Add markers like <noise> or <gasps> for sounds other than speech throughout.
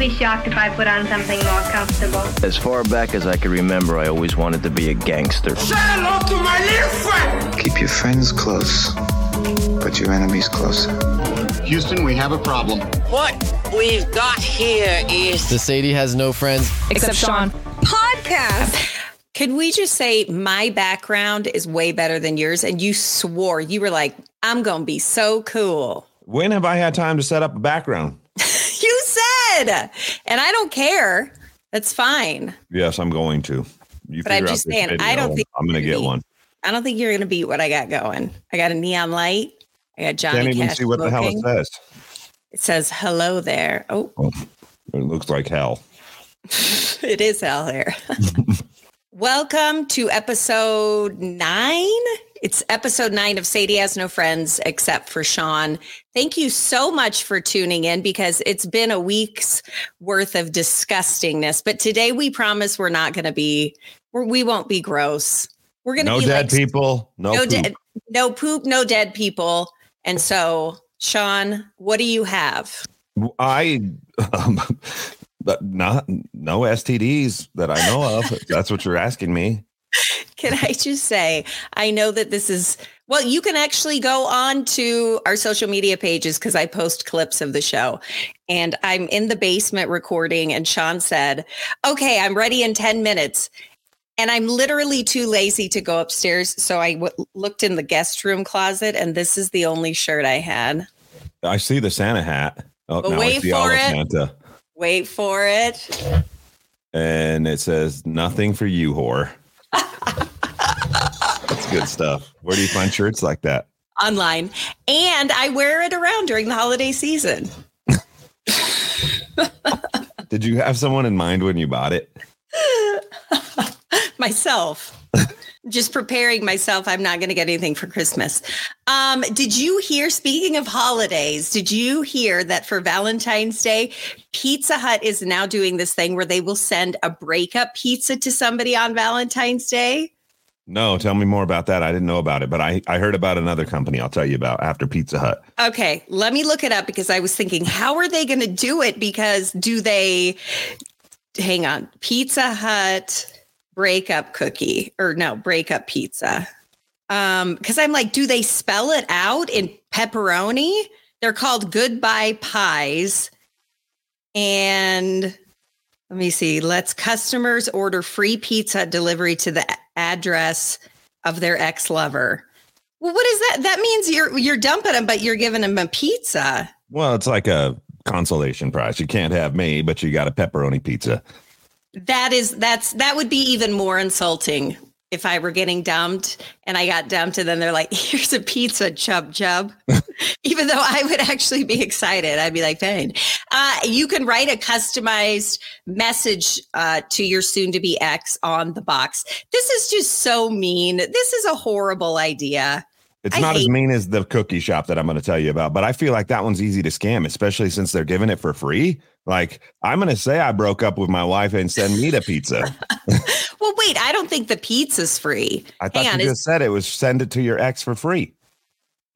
be shocked if I put on something more comfortable. As far back as I can remember, I always wanted to be a gangster. Say hello to my little friend! Keep your friends close, but your enemies closer. Houston, we have a problem. What we've got here is. The Sadie has no friends except Sean. Podcast. Could we just say my background is way better than yours? And you swore, you were like, I'm going to be so cool. When have I had time to set up a background? Said, and I don't care. That's fine. Yes, I'm going to. You but I'm just saying, video, I don't think I'm going to get beat, one. I don't think you're going to beat what I got going. I got a neon light. I got Johnny. Can't even Cash see what smoking. the hell it says. It says hello there. Oh, oh it looks like hell. <laughs> it is hell there. <laughs> Welcome to episode nine. It's episode nine of Sadie Has No Friends Except for Sean. Thank you so much for tuning in because it's been a week's worth of disgustingness. But today we promise we're not going to be, we're, we won't be gross. We're going to no be dead like, people, no, no poop. dead, no poop, no dead people. And so, Sean, what do you have? I um, <laughs> but not no STDs that I know of. That's what you're asking me. <laughs> Can I just say, I know that this is well, you can actually go on to our social media pages because I post clips of the show. And I'm in the basement recording, and Sean said, Okay, I'm ready in 10 minutes. And I'm literally too lazy to go upstairs. So I w- looked in the guest room closet, and this is the only shirt I had. I see the Santa hat. Oh, But wait for it. Santa. Wait for it. And it says nothing for you, whore. That's good stuff. Where do you find shirts like that? Online. And I wear it around during the holiday season. Did you have someone in mind when you bought it? <laughs> myself. Just preparing myself. I'm not going to get anything for Christmas. Um, did you hear, speaking of holidays, did you hear that for Valentine's Day, Pizza Hut is now doing this thing where they will send a breakup pizza to somebody on Valentine's Day? No, tell me more about that. I didn't know about it, but I, I heard about another company I'll tell you about after Pizza Hut. Okay, let me look it up because I was thinking, how are they going to do it? Because do they, hang on, Pizza Hut breakup cookie or no, breakup pizza? Um, because I'm like, do they spell it out in pepperoni? They're called goodbye pies. And let me see. Let's customers order free pizza delivery to the address of their ex-lover. Well, what is that? That means you're you're dumping them, but you're giving them a pizza. Well, it's like a consolation prize. You can't have me, but you got a pepperoni pizza. That is that's that would be even more insulting if I were getting dumped and I got dumped and then they're like, <laughs> here's a pizza, chub chub. <laughs> even though I would actually be excited. I'd be like, fine. Uh, you can write a customized message uh, to your soon to be ex on the box. This is just so mean. This is a horrible idea. It's I not as mean as the cookie shop that I'm going to tell you about, but I feel like that one's easy to scam, especially since they're giving it for free. Like, I'm going to say I broke up with my wife and send me the pizza. <laughs> Well, wait, I don't think the pizza's free. I thought Hang on, you is- just said it was send it to your ex for free.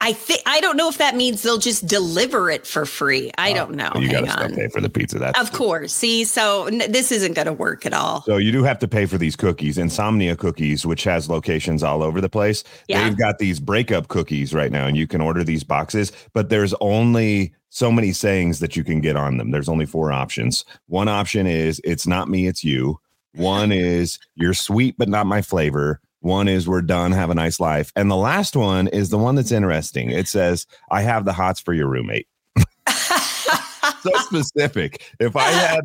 I think I don't know if that means they'll just deliver it for free. I don't know. You got to still pay for the pizza. That's Of course. See, so n- this isn't going to work at all. So you do have to pay for these cookies. Insomnia Cookies, which has locations all over the place, Yeah. they've got these breakup cookies right now, and you can order these boxes. But there's only so many sayings that you can get on them. There's only four options. One option is "It's not me, it's you." One is "You're sweet but not my flavor." One is "We're done, have a nice life," and the last one is the one that's interesting. It says "I have the hots for your roommate." <laughs> so specific. If I had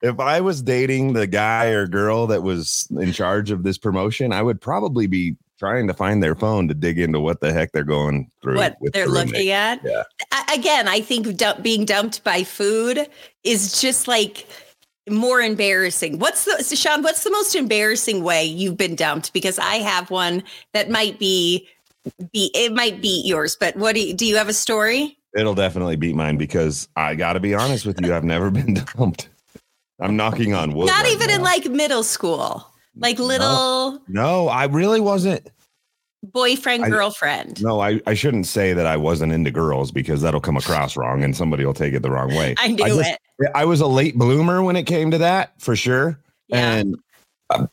if I was dating the guy or girl that was in charge of this promotion, I would probably be trying to find their phone to dig into what the heck they're going through. what they're the looking at. Yeah. Again, I think dump, being dumped by food is just like more embarrassing. What's the so Sean? What's the most embarrassing way you've been dumped? Because I have one that might be be it might beat yours. But what do you, do you have a story? It'll definitely beat mine because I got to be honest with you. I've never been <laughs> dumped. I'm knocking on wood. Not right even in like middle school, like little No, I really wasn't. boyfriend I- girlfriend. No, I, I shouldn't say that I wasn't into girls because that'll come across wrong and somebody will take it the wrong way. <laughs> I knew just, it. I was a late bloomer when it came to that for sure. Yeah. And uh,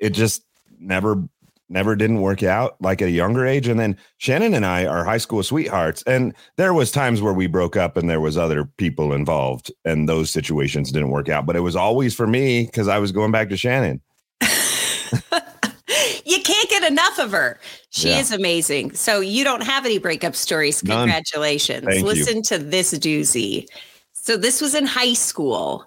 it just never, never didn't work out like at a younger age. And then Shannon and I are high school sweethearts. And there was times where we broke up and there was other people involved and those situations didn't work out. But it was always for me because I was going back to Shannon. <laughs> you can't get enough of her. She Yeah. is amazing. So you don't have any breakup stories. Congratulations. Thank you. Listen to this doozy. So this was in high school,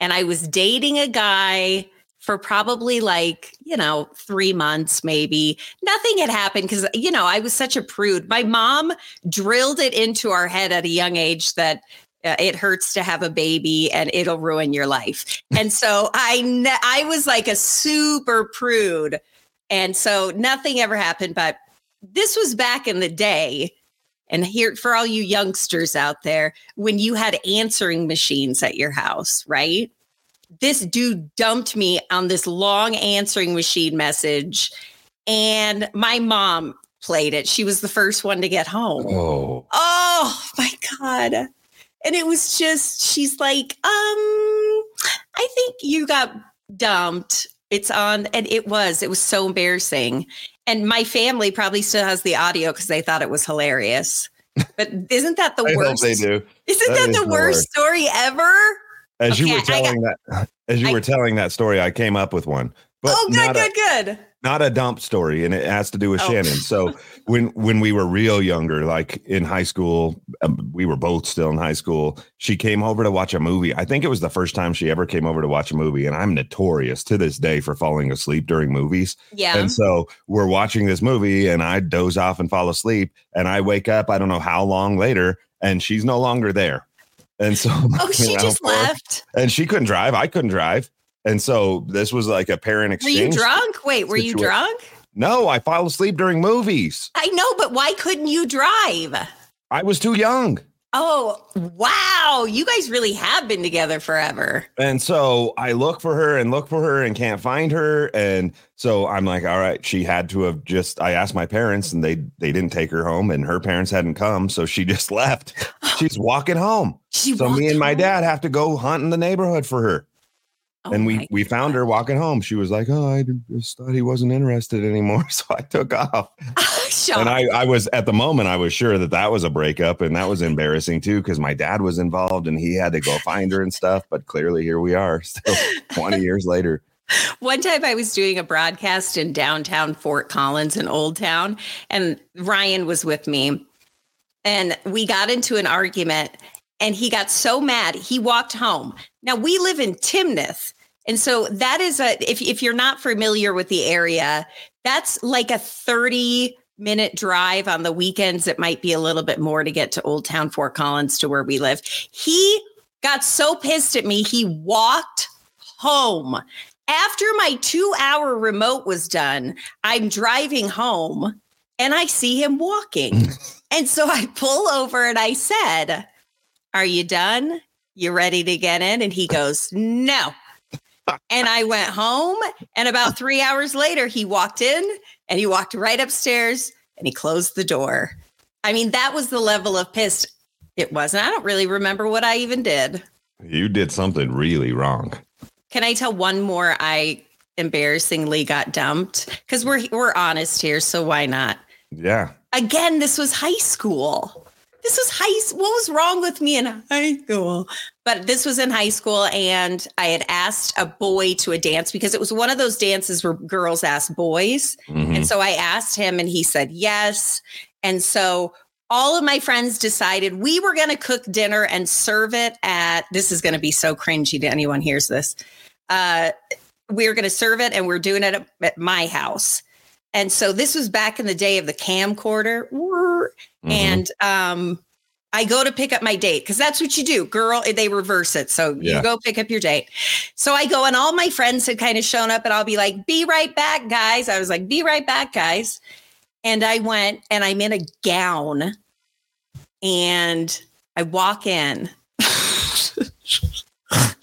and I was dating a guy for probably like, you know, three months, maybe. Nothing had happened because, you know, I was such a prude. My mom drilled it into our head at a young age that uh, it hurts to have a baby and it'll ruin your life. And so I ne- I was like a super prude. And so nothing ever happened, but this was back in the day. And here for all you youngsters out there, when you had answering machines at your house, right? This dude dumped me on this long answering machine message and my mom played it. She was the first one to get home. Oh, Oh my God. And it was just, she's like, um, I think you got dumped. It's on, and it was, it was so embarrassing. And my family probably still has the audio because they thought it was hilarious. But isn't that the <laughs> I worst? they do. Isn't That that, is the worst worst. story ever? As you were I got- telling that, as you I- were telling that story, I came up with one. But oh, good, good, good. Not a dump story and it has to do with Oh. shannon so <laughs> when when we were real younger like in high school um, we were both still in high school she came over to watch a movie i think it was the first time she ever came over to watch a movie and i'm notorious to this day for falling asleep during movies Yeah. and so we're watching this movie and i doze off and fall asleep and i wake up i don't know how long later and she's no longer there and so <laughs> oh, she just her, left. and she couldn't drive i couldn't drive and so this was like a parent exchange. Were you drunk? Wait, were you drunk? no, I fall asleep during movies. I know, but why couldn't you drive? I was too young. Oh, wow. You guys really have been together forever. And so I look for her and look for her and can't find her. And so I'm like, all right, she had to have just I asked my parents and they they didn't take her home and her parents hadn't come. So she <laughs> just left. <gasps> She's walking home. She So me and my home? dad have to go hunt in the neighborhood for her. Oh and we we found her walking home. She was like, "Oh, I just thought he wasn't interested anymore." <laughs> So I took off. <laughs> And I, I was at the moment, I was sure that that was a breakup, and that was embarrassing too because my dad was involved and he had to go find her and stuff. But clearly, here we are, <laughs> still 20 years later. One time I was doing a broadcast in downtown Fort Collins in Old Town, and Ryan was with me. And we got into an argument, and he got so mad, he walked home. Now, we live in Timnath. And so that is a, if, if you're not familiar with the area, that's like a 30 minute drive on the weekends. It might be a little bit more to get to Old Town Fort Collins to where we live. He got so pissed at me, he walked home. After my two hour remote was done, I'm driving home and I see him walking. <laughs> and so I pull over and I said, Are you done? You ready to get in? And he goes, No. and I went home. And about three hours later, he walked in and he walked right upstairs and he closed the door. I mean, that was the level of pissed. It wasn't. I don't really remember what I even did. You did something really wrong. Can I tell one more? I embarrassingly got dumped because we're we're honest here, so why not? Yeah. Again, this was high school. This was high. What was wrong with me in high school? But this was in high school, and I had asked a boy to a dance because it was one of those dances where girls ask boys. Mhm. And so I asked him, and he said yes. And so all of my friends decided we were going to cook dinner and serve it at. This is going to be so cringy to anyone hears this. Uh, We're going to serve it, and we're doing it at, at my house. And so this was back in the day of the camcorder, Mhm. and um, I go to pick up my date because that's what you do, girl. They reverse it, so Yeah. you go pick up your date. So I go, and all my friends had kind of shown up, and I'll be like, "Be right back, guys." I was like, "Be right back, guys," and I went, and I'm in a gown, and I walk in. <laughs> this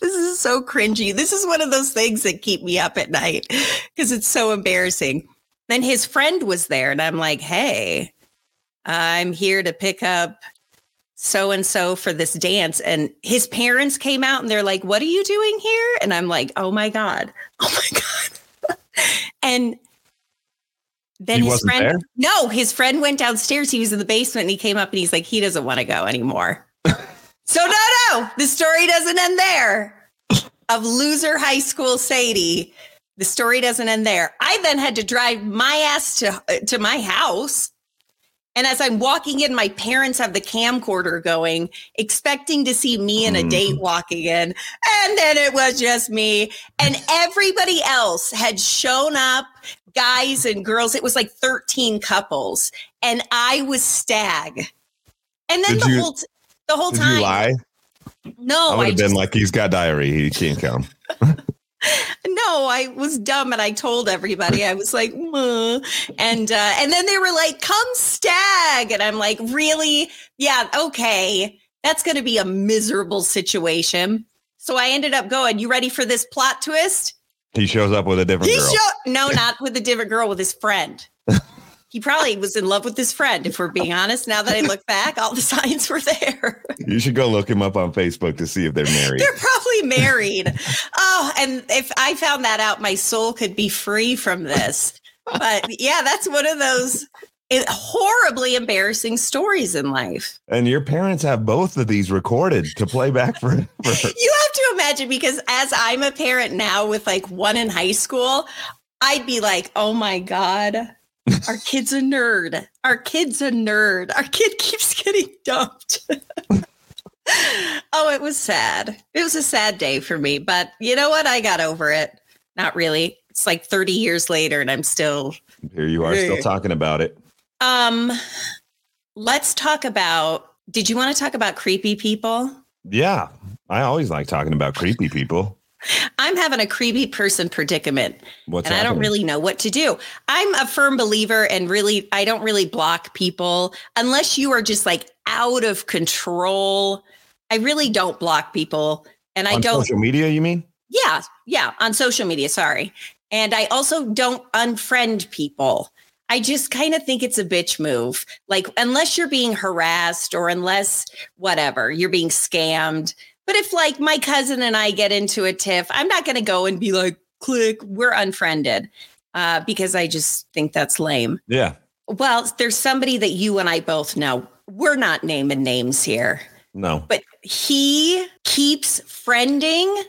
is so cringy. This is one of those things that keep me up at night because it's so embarrassing. Then his friend was there, and I'm like, "Hey, I'm here to pick up so and so for this dance. And his parents came out and they're like, What are you doing here? And I'm like, Oh my God. <laughs> Oh my God. <laughs> and then He his friend, there? no, his friend went downstairs. He was in the basement and he came up and he's like, He doesn't want to go anymore. <laughs> so, no, no, the story doesn't end there. Of loser high school Sadie, the story doesn't end there. I then had to drive my ass to uh, to my house. And as I'm walking in, my parents have the camcorder going, expecting to see me and a Mm. date walking in. And then it was just me. And everybody else had shown up, guys and girls. It was like 13 couples. And I was stag. And then Did the you- whole t- the whole Did time. you lie? No, I would have been just, like, he's got diarrhea. He can't come. <laughs> no, I was dumb and I told everybody. I was like, "Muh." and uh, and then they were like, "Come stag," and I'm like, "Really? Yeah, okay. That's going to be a miserable situation." So I ended up going. You ready for this plot twist? He shows up with a different He girl. showed no, not with a different girl, with his friend. <laughs> He probably was in love with his friend. If we're being honest, now that I look back, all the <laughs> signs were there. you should go look him up on Facebook to see if they're <laughs> married. They're probably <laughs> married. oh, and if I found that out, my soul could be free from this. But yeah, that's one of those eh, horribly embarrassing stories in life. and your parents have both of these recorded to play back for, for You have to imagine because as I'm a parent now with like one in high school, I'd be like, oh my God, our kid's a nerd. Our kid's a nerd. Our kid keeps getting dumped. <laughs> oh, it was sad. It was a sad day for me, but you know what? I got over it. Not really. It's like 30 years later and I'm still here you are still talking about it. um let's talk about did you want to talk about creepy people? Yeah. I always like talking about creepy people. I'm having a creepy person predicament. What's and I don't really know what to do. I'm a firm believer and really I don't really block people unless you are just like out of control. I really don't block people and I on don't social media, you mean? yeah, yeah, on social media, sorry. And I also don't unfriend people. I just kind of think it's a bitch move. Like unless you're being harassed or unless whatever, you're being scammed. But if like my cousin and I get into a tiff, I'm not going to go and be like, click, we're unfriended uh, because I just think that's lame. Yeah. Well, there's somebody that you and I both know. We're not naming names here, No. but he keeps friending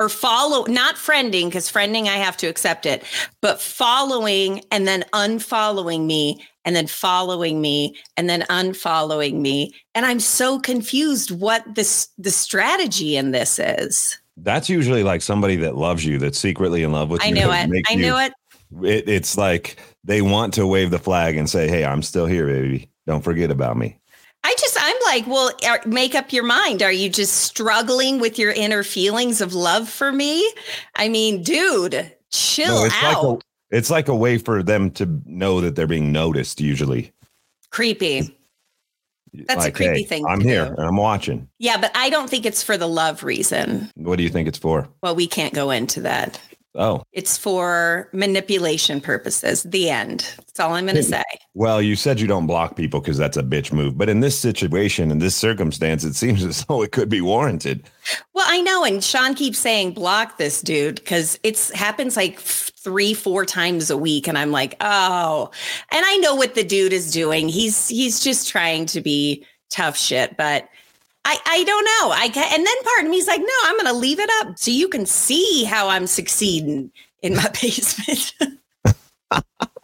or follow, not friending, because friending, I have to accept it, but following and then unfollowing me and then following me and then unfollowing me. And I'm so confused what this the strategy in this is. That's usually like somebody that loves you, that's secretly in love with you. I you. knew it. I you- knew it. it. It's like they want to wave the flag and say, "Hey, I'm still here, baby. Don't forget about me." I just, like, well, uh, make up your mind. Are you just struggling with your inner feelings of love for me? I mean, dude, chill it's out. like a, it's like a way for them to know that they're being noticed. Usually, Creepy. That's a creepy hey, thing I'm here. do. and I'm watching. Yeah, but I don't think it's for the love reason. What do you think it's for? Well, we can't go into that. Oh, It's for manipulation purposes. The end. That's all I'm going to hmm. say. well, you said you don't block people because that's a bitch move. But in this situation, in this circumstance, it seems <laughs> as though it could be warranted. Well, I know. And Sean keeps saying, block this dude because it's happens like three, four times a week. And I'm like, oh, and I know what the dude is doing. He's, he's just trying to be tough shit, but I, I don't know. I ca and then part of me's like, no, I'm going to leave it up so you can see how I'm succeeding in my <laughs> basement. <laughs>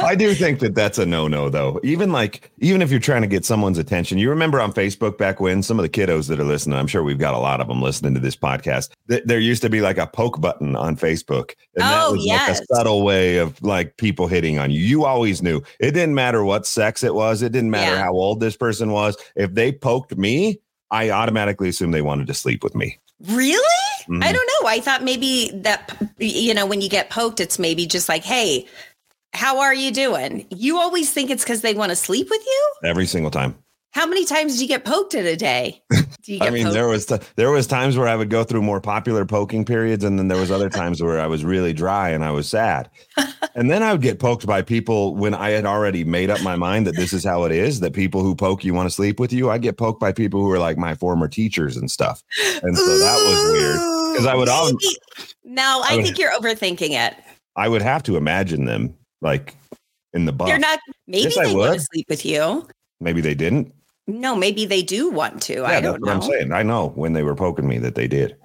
I do think that that's a no no though. Even like even if you're trying to get someone's attention, you remember on Facebook back when some of the kiddos that are listening, I'm sure we've got a lot of them listening to this podcast. That there used to be like a poke button on Facebook, and that Oh, was yes. like a subtle way of like people hitting on you. You always knew it didn't matter what sex it was, it didn't matter Yeah. how old this person was. If they poked me, I automatically assumed they wanted to sleep with me. Really? Mhm. I don't know. I thought maybe that, you know, when you get poked, it's maybe just like, hey, how are you doing? You always think it's because they want to sleep with you? Every single time. How many times do you get poked in a day? Do you <laughs> I mean, poked? there was t- there was times where I would go through more popular poking periods, and then there was other <laughs> times where I was really dry and I was sad. And then I would get poked by people when I had already made up my mind that this is how it is. That people who poke you want to sleep with you. I get poked by people who are like my former teachers and stuff, and so that was weird because I would al- Maybe- No, I, I would- think you're overthinking it. I would have to imagine them like in the buff. They're not. Maybe Yes, they would. to sleep with you. Maybe they didn't. No, maybe they do want to. Yeah, I don't what know. I'm saying. I know when they were poking me that they did.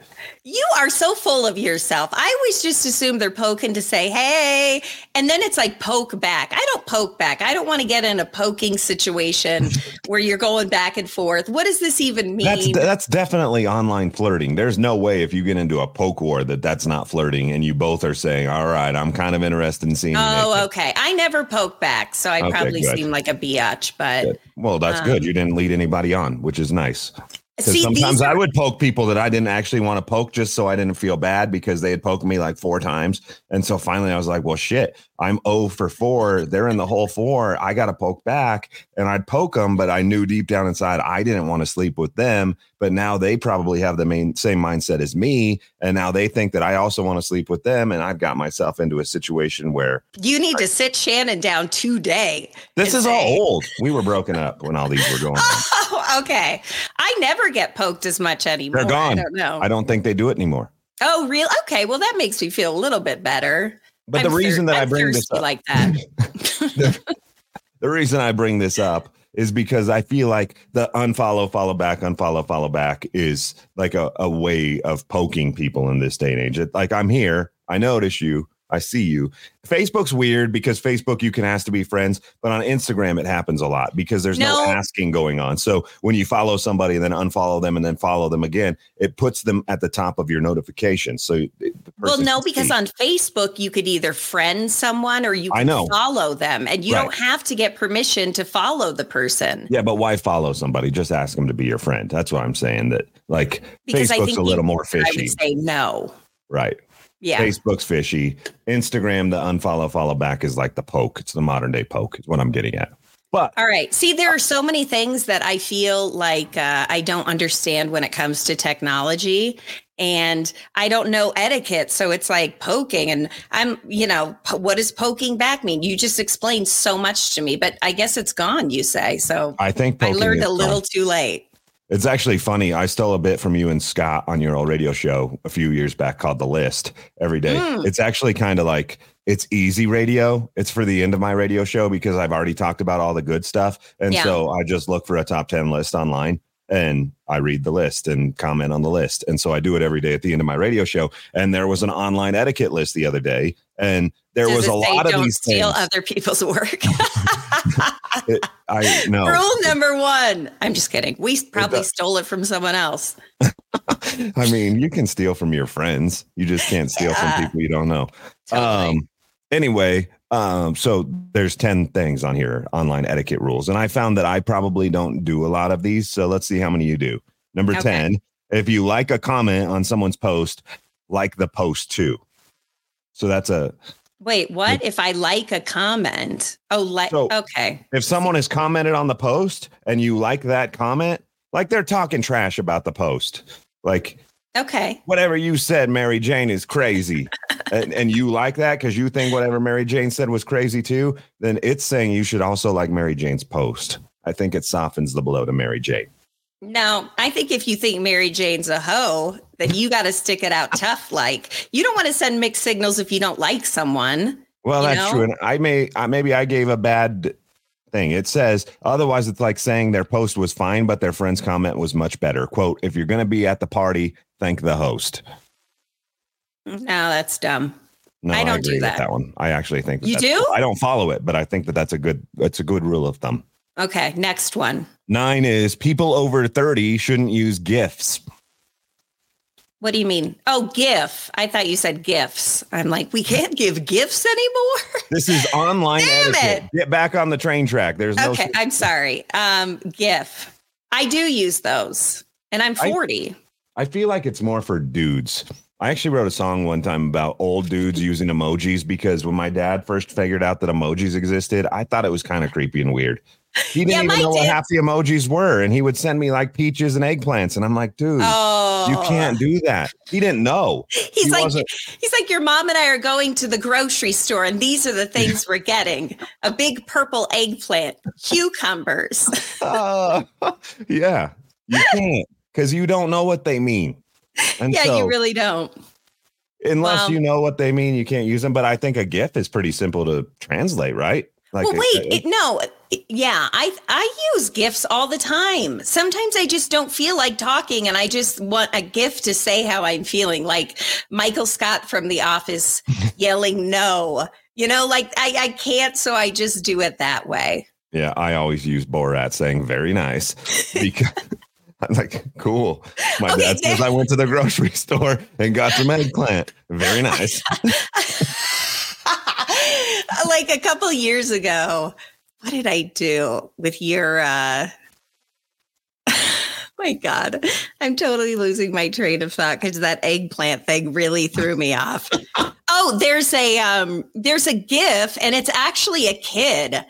You are so full of yourself. I always just assume they're poking to say, hey, and then it's like poke back. I don't poke back. I don't want to get in a poking situation <laughs> where you're going back and forth. What does this even mean? That's that's definitely online flirting. There's no way if you get into a poke war that that's not flirting, and you both are saying, "All right, I'm kind of interested in seeing." oh, naked." okay. I never poke back, so I Okay, probably good. seem like a biatch, but Good. Well, that's good. Um, you didn't lead anybody on, which is nice. Because see, sometimes these I would poke people that I didn't actually want to poke just so I didn't feel bad because they had poked me like four times. And so finally I was like, well, shit, I'm 0 for four. They're in the whole four. I got to poke back. And I'd poke them, but I knew deep down inside I didn't want to sleep with them. But now they probably have the main same mindset as me. And now they think that I also want to sleep with them. And I've got myself into a situation where you need to sit Shannon down today. this is all old. We were broken up when all these were going on. <laughs> Oh, okay. I never get poked as much anymore. They're gone. I don't know. I don't think they do it anymore. oh, real? Okay. Well, that makes me feel a little bit better. But I'm the reason thir- that I I'm bring this up, like that. <laughs> <laughs> the reason I bring this up is because I feel like the unfollow, follow back, unfollow, follow back is like a, a way of poking people in this day and age. It, like I'm here, I notice you, I see you. Facebook's weird because Facebook you can ask to be friends, but on Instagram it happens a lot because there's no, No. asking going on. So when you follow somebody and then unfollow them and then follow them again, it puts them at the top of your notifications. So the well, no, because see. on Facebook you could either friend someone or you I know. follow them, and you Right. don't have to get permission to follow the person. Yeah, but why follow somebody? Just ask them to be your friend. That's what I'm saying. That like Because I Facebook's a little more I fishy, would say no. right? Yeah. Facebook's fishy. Instagram, the unfollow, follow back is like the poke. It's the modern day poke. Is what I'm getting at. But All right. See, there are so many things that I feel like uh, I don't understand when it comes to technology. And I don't know etiquette. So it's like poking. And I'm, you know, po- what does poking back mean? You just explained so much to me, but I guess it's gone, you say. So I think I learned a little fun. too late. It's actually funny. I stole a bit from you and Scott on your old radio show a few years back called The List every day. Mm. It's actually kind of like it's easy radio. It's for the end of my radio show because I've already talked about all the good stuff. And Yeah. so I just look for a top 10 list online and I read the list and comment on the list. And so I do it every day at the end of my radio show. And there was an online etiquette list the other day. And there Does was a lot of don't these steal things. other people's work. <laughs> It- I know. Rule number one. I'm just kidding. We probably does. stole it from someone else. <laughs> I mean, you can steal from your friends. You just can't steal Yeah. from people you don't know. Totally. Um, anyway, um, so there's 10 things on here, online etiquette rules. And I found that I probably don't do a lot of these. So let's see how many you do. Number Okay. 10, if you like a comment on someone's post, like the post too. So that's a, Wait, what? If I like a comment? Oh, like, So- okay. if someone has commented on the post and you like that comment, like they're talking trash about the post, like Okay. whatever you said, Mary Jane is crazy, <laughs> and, and you like that because you think whatever Mary Jane said was crazy too, then it's saying you should also like Mary Jane's post. I think it softens the blow to Mary Jane. Now, I think if you think Mary Jane's a hoe, then you got to stick it out tough. Like, you don't want to send mixed signals if you don't like someone. Well, that's know? true. And I may, I, maybe I gave a bad thing. It says otherwise, it's like saying their post was fine, but their friend's comment was much better. Quote: If you're going to be at the party, thank the host. No, that's dumb. No, I don't do agree with that. that one. I actually think that You that's- do? I don't follow it, but I think that that's a good. It's a good rule of thumb. Okay, next one. Nine is people over 30 shouldn't use GIFs. What do you mean? Oh, GIF. I thought you said gifts. I'm like, we can't give gifts anymore. <laughs> This is online Damn etiquette. Get back on the train track. There's no okay, I'm sorry. Um, GIF. I do use those, and I'm I- 40. I feel like it's more for dudes. I actually wrote a song one time about old dudes using emojis because when my dad first figured out that emojis existed, I thought it was kind of creepy and weird. He didn't Yeah, even know what half the emojis were, and he would send me like peaches and eggplants, and I'm like, dude, Oh, you can't do that. He didn't know. <laughs> He's he like, wasn't- he's like, your mom and I are going to the grocery store, and these are the things we're getting: a big purple eggplant, cucumbers. Uh, <laughs> yeah, you can't because you don't know what they mean. And yeah, so, you really don't. unless Wow. you know what they mean, you can't use them. But I think a GIF is pretty simple to translate, right? Like, well, wait, it, no, it- yeah, I I use gifts all the time. Sometimes I just don't feel like talking, and I just want a gift to say how I'm feeling, like Michael Scott from The Office <laughs> yelling "No." You know, like I I can't, so I just do it that way. yeah, I always use Borat saying "very nice" <laughs> because. I'm like, cool. My Okay, dad says I went to the grocery <laughs> store and got some eggplant. Very nice. <laughs> like a couple years ago, what did I do with your uh <laughs> my god i'm totally losing my train of thought because that eggplant thing really threw me off oh there's a um there's a gif and it's actually a kid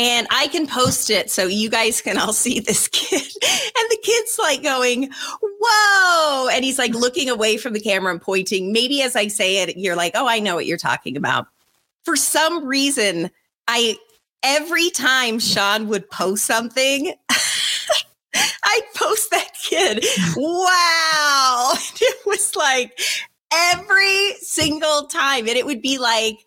and i can post it so you guys can all see this kid <laughs> and the kid's like going whoa and he's like looking away from the camera and pointing maybe as i say it you're like oh i know what you're talking about for some reason, I every time Sean would post something, <laughs> I'd post that kid. Wow. <laughs> It was like every single time. And it would be like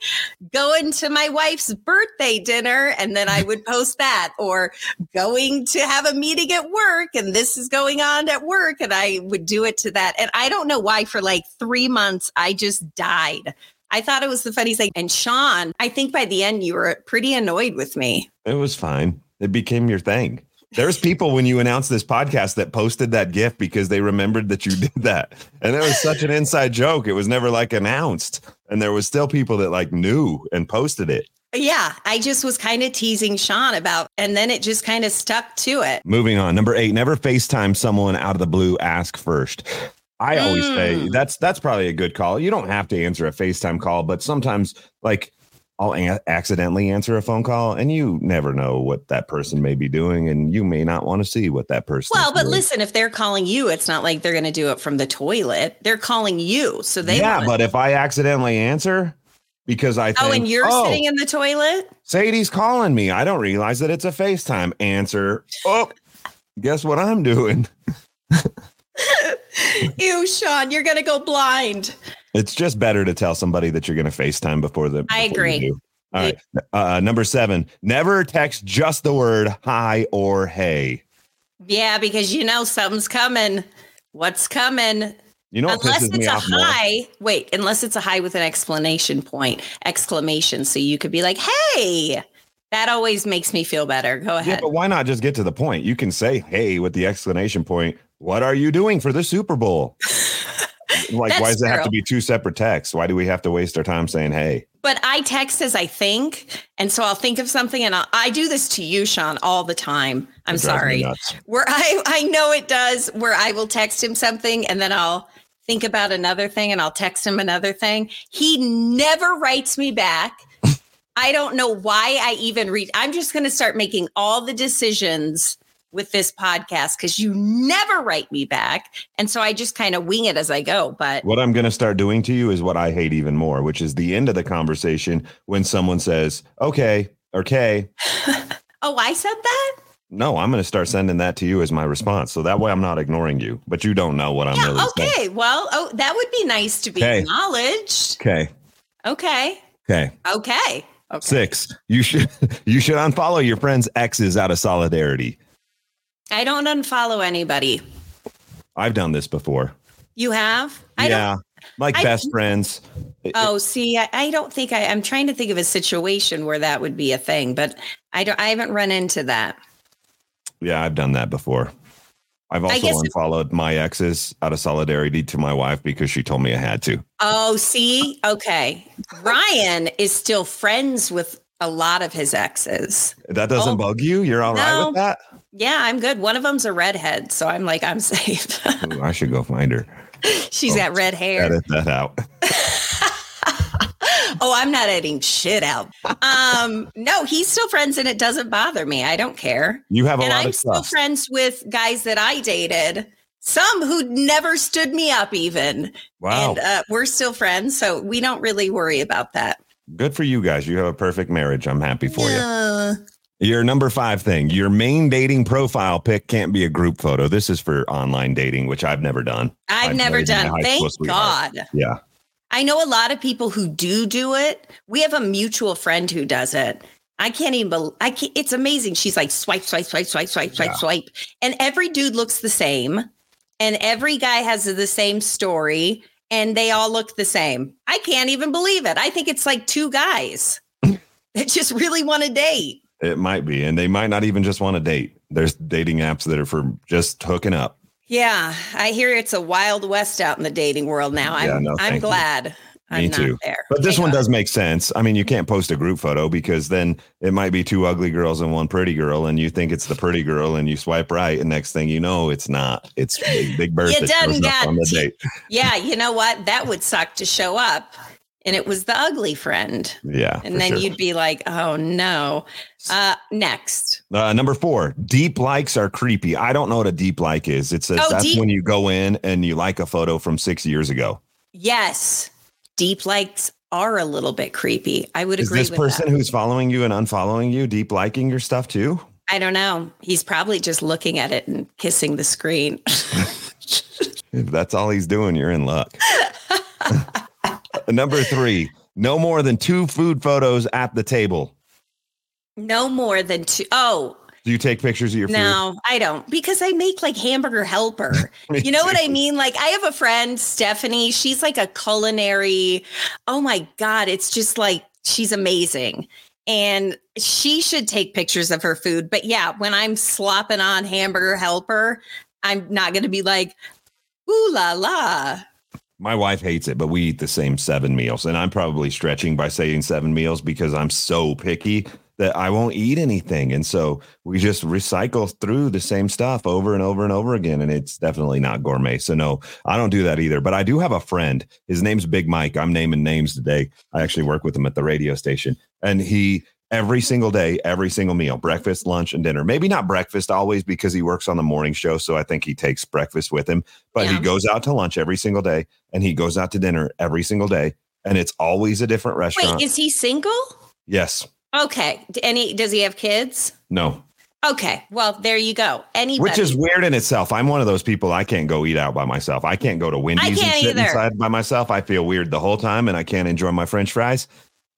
going to my wife's birthday dinner, and then I would post that, or going to have a meeting at work, and this is going on at work, and I would do it to that. And I don't know why, for like three months, I just died. I thought it was the funniest thing. And Sean, I think by the end you were pretty annoyed with me. It was fine. It became your thing. There's people when you announced this podcast that posted that gift because they remembered that you <laughs> did that. And it was such an inside joke. It was never like announced. And there was still people that like knew and posted it. Yeah, I just was kind of teasing Sean about, and then it just kind of stuck to it. Moving on. Number eight, never FaceTime someone out of the blue. Ask first. I always say Mm. that's that's probably a good call. You don't have to answer a FaceTime call, but sometimes like I'll a- accidentally answer a phone call and you never know what that person may be doing and you may not want to see what that person Well, but doing. listen, if they're calling you, it's not like they're going to do it from the toilet. They're calling you, so they yeah, wanna- but if I accidentally answer because I think, oh, and you're "Oh, sitting in the toilet. Sadie's calling me, I don't realize that it's a FaceTime. Answer. Oh, guess what I'm doing? <laughs> Ew, Sean, you're going to go blind. It's just better to tell somebody that you're going to FaceTime before the. I before agree. All right. Uh, number seven, never text just the word hi or hey. Yeah, because you know something's coming. What's coming? You know unless it's a off more? high. Wait, unless it's a high with an exclamation point, exclamation. So you could be like, "Hey." That always makes me feel better. Go ahead. Yeah, ahead. but why not just get to the point? You can say hey with the exclamation point. What are you doing for the Super Bowl? <laughs> <laughs> like, why does it have to be two separate texts? Why do we have to waste our time saying hey? But I text as I think, and so I'll think of something, and I'll, I do this to you, Sean, all the time. I'm It drives me sorry. Where I I know it does. Where I will text him something, and then I'll think about another thing, and I'll text him another thing. He never writes me back. <laughs> I don't know why I even read. I'm just going to start making all the decisions with this podcast because you never write me back, and so I just kind of wing it as I go. But What I'm going to start doing to you is what I hate even more, which is the end of the conversation when someone says, okay, okay. <laughs> oh, I said that. No, I'm going to start sending that to you as my response. So that way I'm not ignoring you, but you don't know what I'm Yeah. really saying. Okay. Well, oh, that would be nice to be Okay. acknowledged. Okay. Okay. Okay. Okay. Okay. Six. You should <laughs> you should unfollow your friend's exes out of solidarity. I don't unfollow anybody. I've done this before. You have? I yeah. Like I- best friends. Oh, see, I, I don't think I, I'm trying to think of a situation where that would be a thing, but I don't. I haven't run into that. Yeah, I've done that before. I've also unfollowed my exes out of solidarity to my wife because she told me I had to. Oh, see, okay. Ryan is still friends with a lot of his exes. That doesn't Oh. bug you? You're all right No. with that? Yeah, I'm good. One of them's a redhead, so I'm like, I'm <laughs> safe. Ooh, I should go find her. She's Oh, got red hair. Edit that out. <laughs> <laughs> Oh, I'm not editing shit out. Um, no, he's still friends and it doesn't bother me. I don't care. You have a and lot I'm of still stuff. friends with guys that I dated, some who never stood me up even. Wow. And uh, we're still friends. So we don't really worry about that. Good for you guys. You have a perfect marriage. I'm happy for you. Your number five thing, your main dating profile pic can't be a group photo. This is for online dating, which I've never done. I've, I've never done. Thank. God. Yeah. I know a lot of people who do do it. We have a mutual friend who does it. I can't even. bel I can't. It's amazing. She's like swipe, swipe, swipe, swipe, swipe, swipe, Yeah. swipe, and every dude looks the same, and every guy has the same story, and they all look the same. I can't even believe it. I think it's like two guys <laughs> that just really want to date. It might be. And they might not even just want to date. There's dating apps that are for just hooking up. Yeah, I hear it's a wild west out in the dating world now. I'm Yeah, no, I'm you. glad. I'm Me not too. there. But this Thank one God. does make sense. I mean, you can't post a group photo because then it might be two ugly girls and one pretty girl, and you think it's the pretty girl, and you swipe right, and next thing you know, it's not. It's Big, big <laughs> Bird You done got on the date. Yeah, you know what? That would suck to show up and it was the ugly friend. Yeah, And then sure. you'd be like, oh no. Uh next. Uh, number four, deep likes are creepy. I don't know what a deep like is. It's a, Oh, that's deep- when you go in and you like a photo from six years ago. Yes. Deep likes are a little bit creepy. I would Is agree this with person that. who's following you and unfollowing you deep liking your stuff too? I don't know. He's probably just looking at it and kissing the screen. <laughs> <laughs> If that's all he's doing, you're in luck. <laughs> number three, no more than two food photos at the table. no more than two. Oh, Do you take pictures of your food? No, I don't because I make like hamburger helper. <laughs> You know what I mean? Like I have a friend, Stephanie. She's like a culinary. Oh my God. It's just like she's amazing. And she should take pictures of her food. But yeah, when I'm slopping on hamburger helper, I'm not going to be like, ooh la la. My wife hates it, but we eat the same seven meals. And I'm probably stretching by saying seven meals because I'm so picky that I won't eat anything. And so we just recycle through the same stuff over and over and over again. And it's definitely not gourmet. So, no, I don't do that either. But I do have a friend. His name's Big Mike. I'm naming names today. I actually work with him at the radio station. And he, every single day, every single meal, breakfast, lunch, and dinner. Maybe not breakfast always because he works on the morning show. So I think he takes breakfast with him. But he goes out to lunch every single day and he goes out to dinner every single day. And it's always a different restaurant. Wait, is he single? yes. Okay. Any does he have kids? No. Okay. Well, there you go. Anybody. Which is weird in itself. I'm one of those people I can't go eat out by myself. I can't go to Wendy's and sit either. inside by myself. I feel weird the whole time and I can't enjoy my French fries.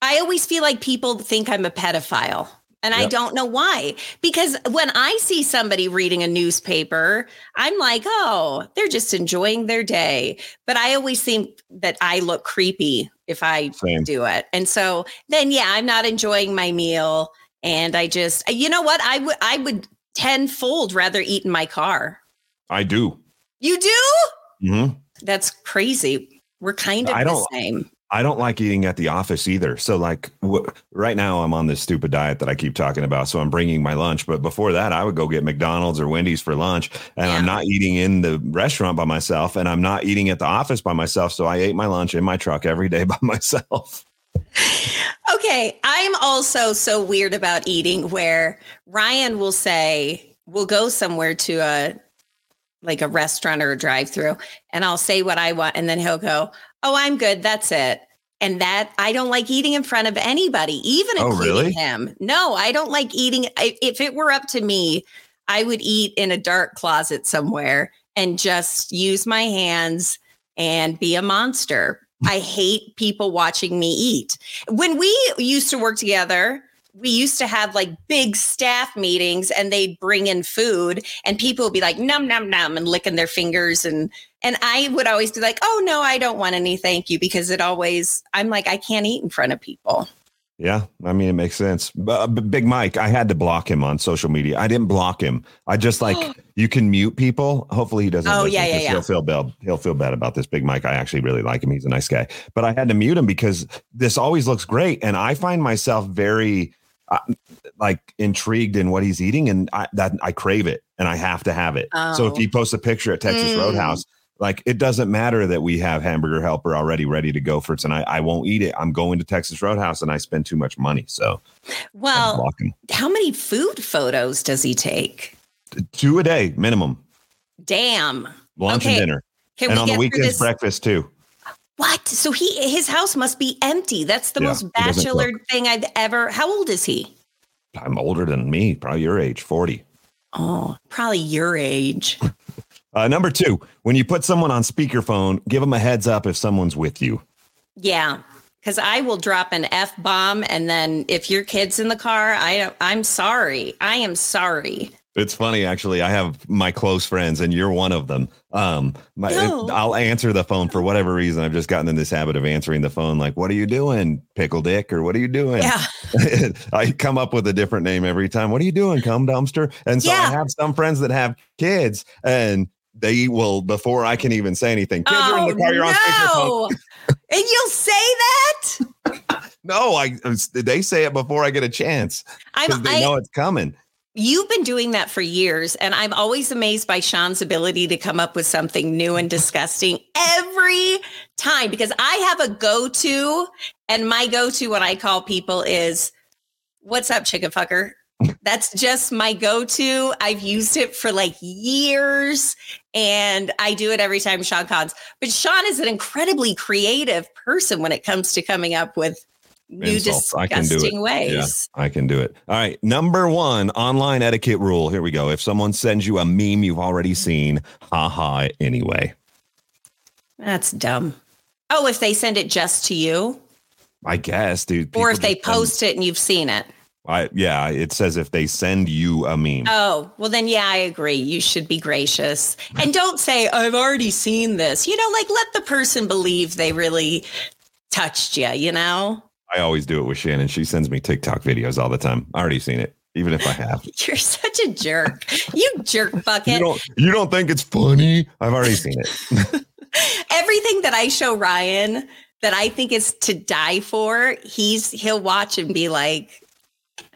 I always feel like people think I'm a pedophile. And I don't know why. Because when I see somebody reading a newspaper, I'm like, oh, they're just enjoying their day. But I always think that I look creepy if I Same. do it. And so then, yeah, I'm not enjoying my meal. And I just, you know what? I would, I would tenfold rather eat in my car. I do. You do? hmm That's crazy. We're kind of I the same. I don't like eating at the office either. So, like, w- right now, I'm on this stupid diet that I keep talking about. So, I'm bringing my lunch. But before that, I would go get McDonald's or Wendy's for lunch. And I'm not eating in the restaurant by myself. And I'm not eating at the office by myself. So, I ate my lunch in my truck every day <laughs> by myself. Okay, I'm also so weird about eating where Ryan will say, we'll go somewhere to a like a restaurant or a drive-through and I'll say what I want and then he'll go, "Oh, I'm good. That's it." And that I don't like eating in front of anybody, even Oh, including really? him. No, I don't like eating I- if it were up to me, I would eat in a dark closet somewhere and just use my hands and be a monster. <laughs> I hate people watching me eat. When we used to work together, we used to have like big staff meetings and they'd bring in food and people would be like num num num and licking their fingers and and I would always be like, "Oh no, I don't want any, thank you," because it always I'm like I can't eat in front of people. Yeah, I mean it makes sense. But uh, Big Mike, I had to block him on social media. I didn't block him. I just like <gasps> you can mute people. Hopefully he doesn't. Oh, yeah, yeah, yeah. He'll feel bad. He'll feel bad about this. Big Mike, I actually really like him. He's a nice guy. But I had to mute him because this always looks great, and I find myself very uh, like intrigued in what he's eating, and I, that I crave it, and I have to have it. So if Oh. he posts a picture at Texas Mm. Roadhouse. Like it doesn't matter that we have hamburger helper already ready to go for tonight. I won't eat it. I'm going to Texas Roadhouse and I spend too much money. So Well, how many food photos does he take? two a day minimum, Damn. lunch Okay. and dinner, Can and we on get the weekends breakfast too. What? So he his house must be empty. That's the Yeah, most bachelor thing I've ever. How old is he? I'm older than me, probably your age, 40. Oh, probably your age. <laughs> Uh, number two, when you put someone on speakerphone, give them a heads up if someone's with you. Yeah. Cause I will drop an F bomb and then if your kid's in the car, I I'm sorry. I am sorry. It's funny, actually. I have my close friends, and you're one of them. Um, my, No. I'll answer the phone for whatever reason. I've just gotten in this habit of answering the phone, like, "What are you doing, pickle dick?" or "What are you doing?" Yeah. <laughs> I come up with a different name every time. What are you doing, cum dumpster? And so I have some friends that have kids, and they will before I can even say anything. Kids are in the car. You're on speakerphone. Oh, no. and you'll say that? <laughs> No, I. They say it before I get a chance I'm they I, know it's coming. You've been doing that for years, and I'm always amazed by Sean's ability to come up with something new and disgusting every time because I have a go to, and my go to, when I call people is, What's up, chicken fucker? That's just my go to. I've used it for like years, and I do it every time Sean calls. But Sean is an incredibly creative person when it comes to coming up with new Insults. I can do it. disgusting ways. I can do it. All right. Number one online etiquette rule. Here we go. If someone sends you a meme you've already seen, haha, anyway. That's dumb. Oh, if they send it just to you, I guess, dude. or if they send- post it and you've seen it. I, yeah, it says if they send you a meme. Oh, well, then, yeah, I agree. You should be gracious and don't say, I've already seen this. You know, like let the person believe they really touched you, you know? I always do it with Shannon. She sends me TikTok videos all the time. I already seen it, even if I have. <laughs> You're such a jerk. You jerk You bucket. don't you don't think it's funny? I've already seen it. <laughs> Everything that I show Ryan that I think is to die for, he's he'll watch and be like,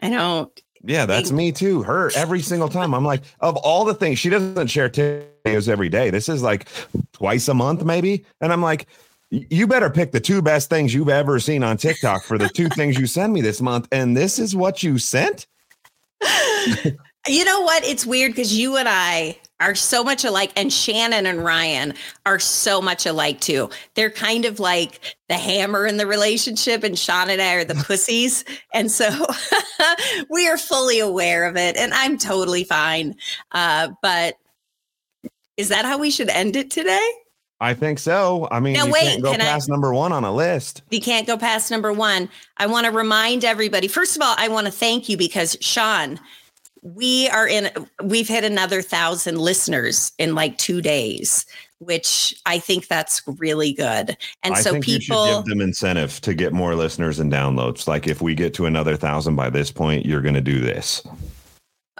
I don't. Yeah, that's me too. Her every single time. I'm like, of all the things, she doesn't share videos every day. This is like twice a month, maybe. And I'm like, you better pick the two best things you've ever seen on TikTok for the two <laughs> things you send me this month. And this is what you sent? <laughs> You know what? It's weird because you and I are so much alike, and Shannon and Ryan are so much alike too. They're kind of like the hammer in the relationship, and Sean and I are the <laughs> pussies. And so we are fully aware of it, and I'm totally fine. Uh, but is that how we should end it today? I think so. I mean, Now, you wait, can't go can I- past number one on a list. You can't go past number one. I want to remind everybody. First of all, I want to thank you because Sean, we are in. We've hit another thousand listeners in like two days, which I think that's really good. And I so think you should people, give them incentive to get more listeners and downloads. Like if we get to another thousand by this point, you're going to do this.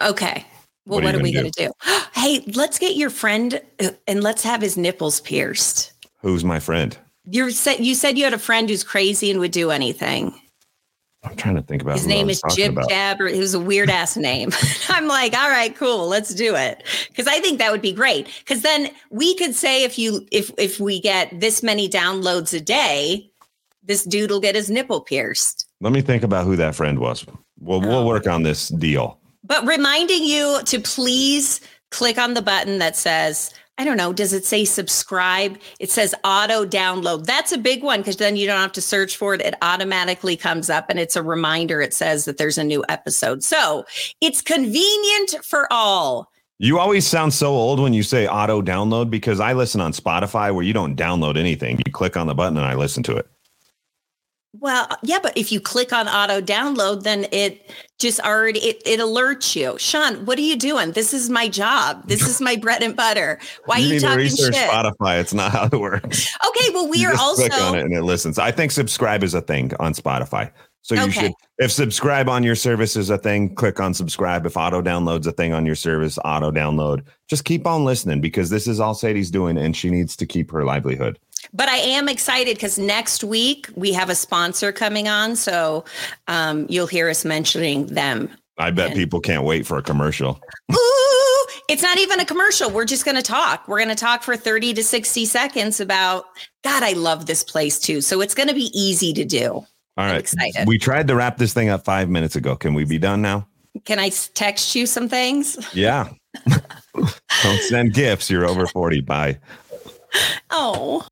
okay. Well, What are what, you are we gonna going do? <gasps> hey, let's get your friend uh, and let's have his nipples pierced. Who's my friend? You said you said you had a friend who's crazy and would do anything. I'm trying to think about His name is Jib about. Jab, or it was a weird ass name. <laughs> I'm like, all right, cool, let's do it. Because I think that would be great. Because then we could say if you if if we get this many downloads a day, this dude will get his nipple pierced. Let me think about who that friend was. Well, we'll Oh. work on this deal. But reminding you to please click on the button that says, I don't know, does it say subscribe? It says auto download. That's a big one because then you don't have to search for it. It automatically comes up and it's a reminder. It says that there's a new episode. So it's convenient for all. You always sound so old when you say auto download because I listen on Spotify where you don't download anything. You click on the button and I listen to it. Well, uh, yeah, but if you click on auto download, then it just already it, it alerts you. Sean, what are you doing? This is my job. This is my bread and butter. Why you are you talking research shit? Spotify. It's not how it works. Okay, well, we you are also click on it and it listens. I think subscribe is a thing on Spotify. So you Okay. should, if subscribe on your service is a thing, click on subscribe. If auto downloads a thing on your service, auto download. Just keep on listening because this is all Sadie's doing and she needs to keep her livelihood. But I am excited because next week we have a sponsor coming on. So um, you'll hear us mentioning them. I bet And- people can't wait for a commercial. Ooh, It's not even a commercial. We're just going to talk. We're going to talk for 30 to 60 seconds about, God, I love this place too. So it's going to be easy to do. All right. excited. We tried to wrap this thing up five minutes ago. Can we be done now? Can I text you some things? Yeah. <laughs> Don't send gifts. You're over 40. Bye. <laughs> Oh.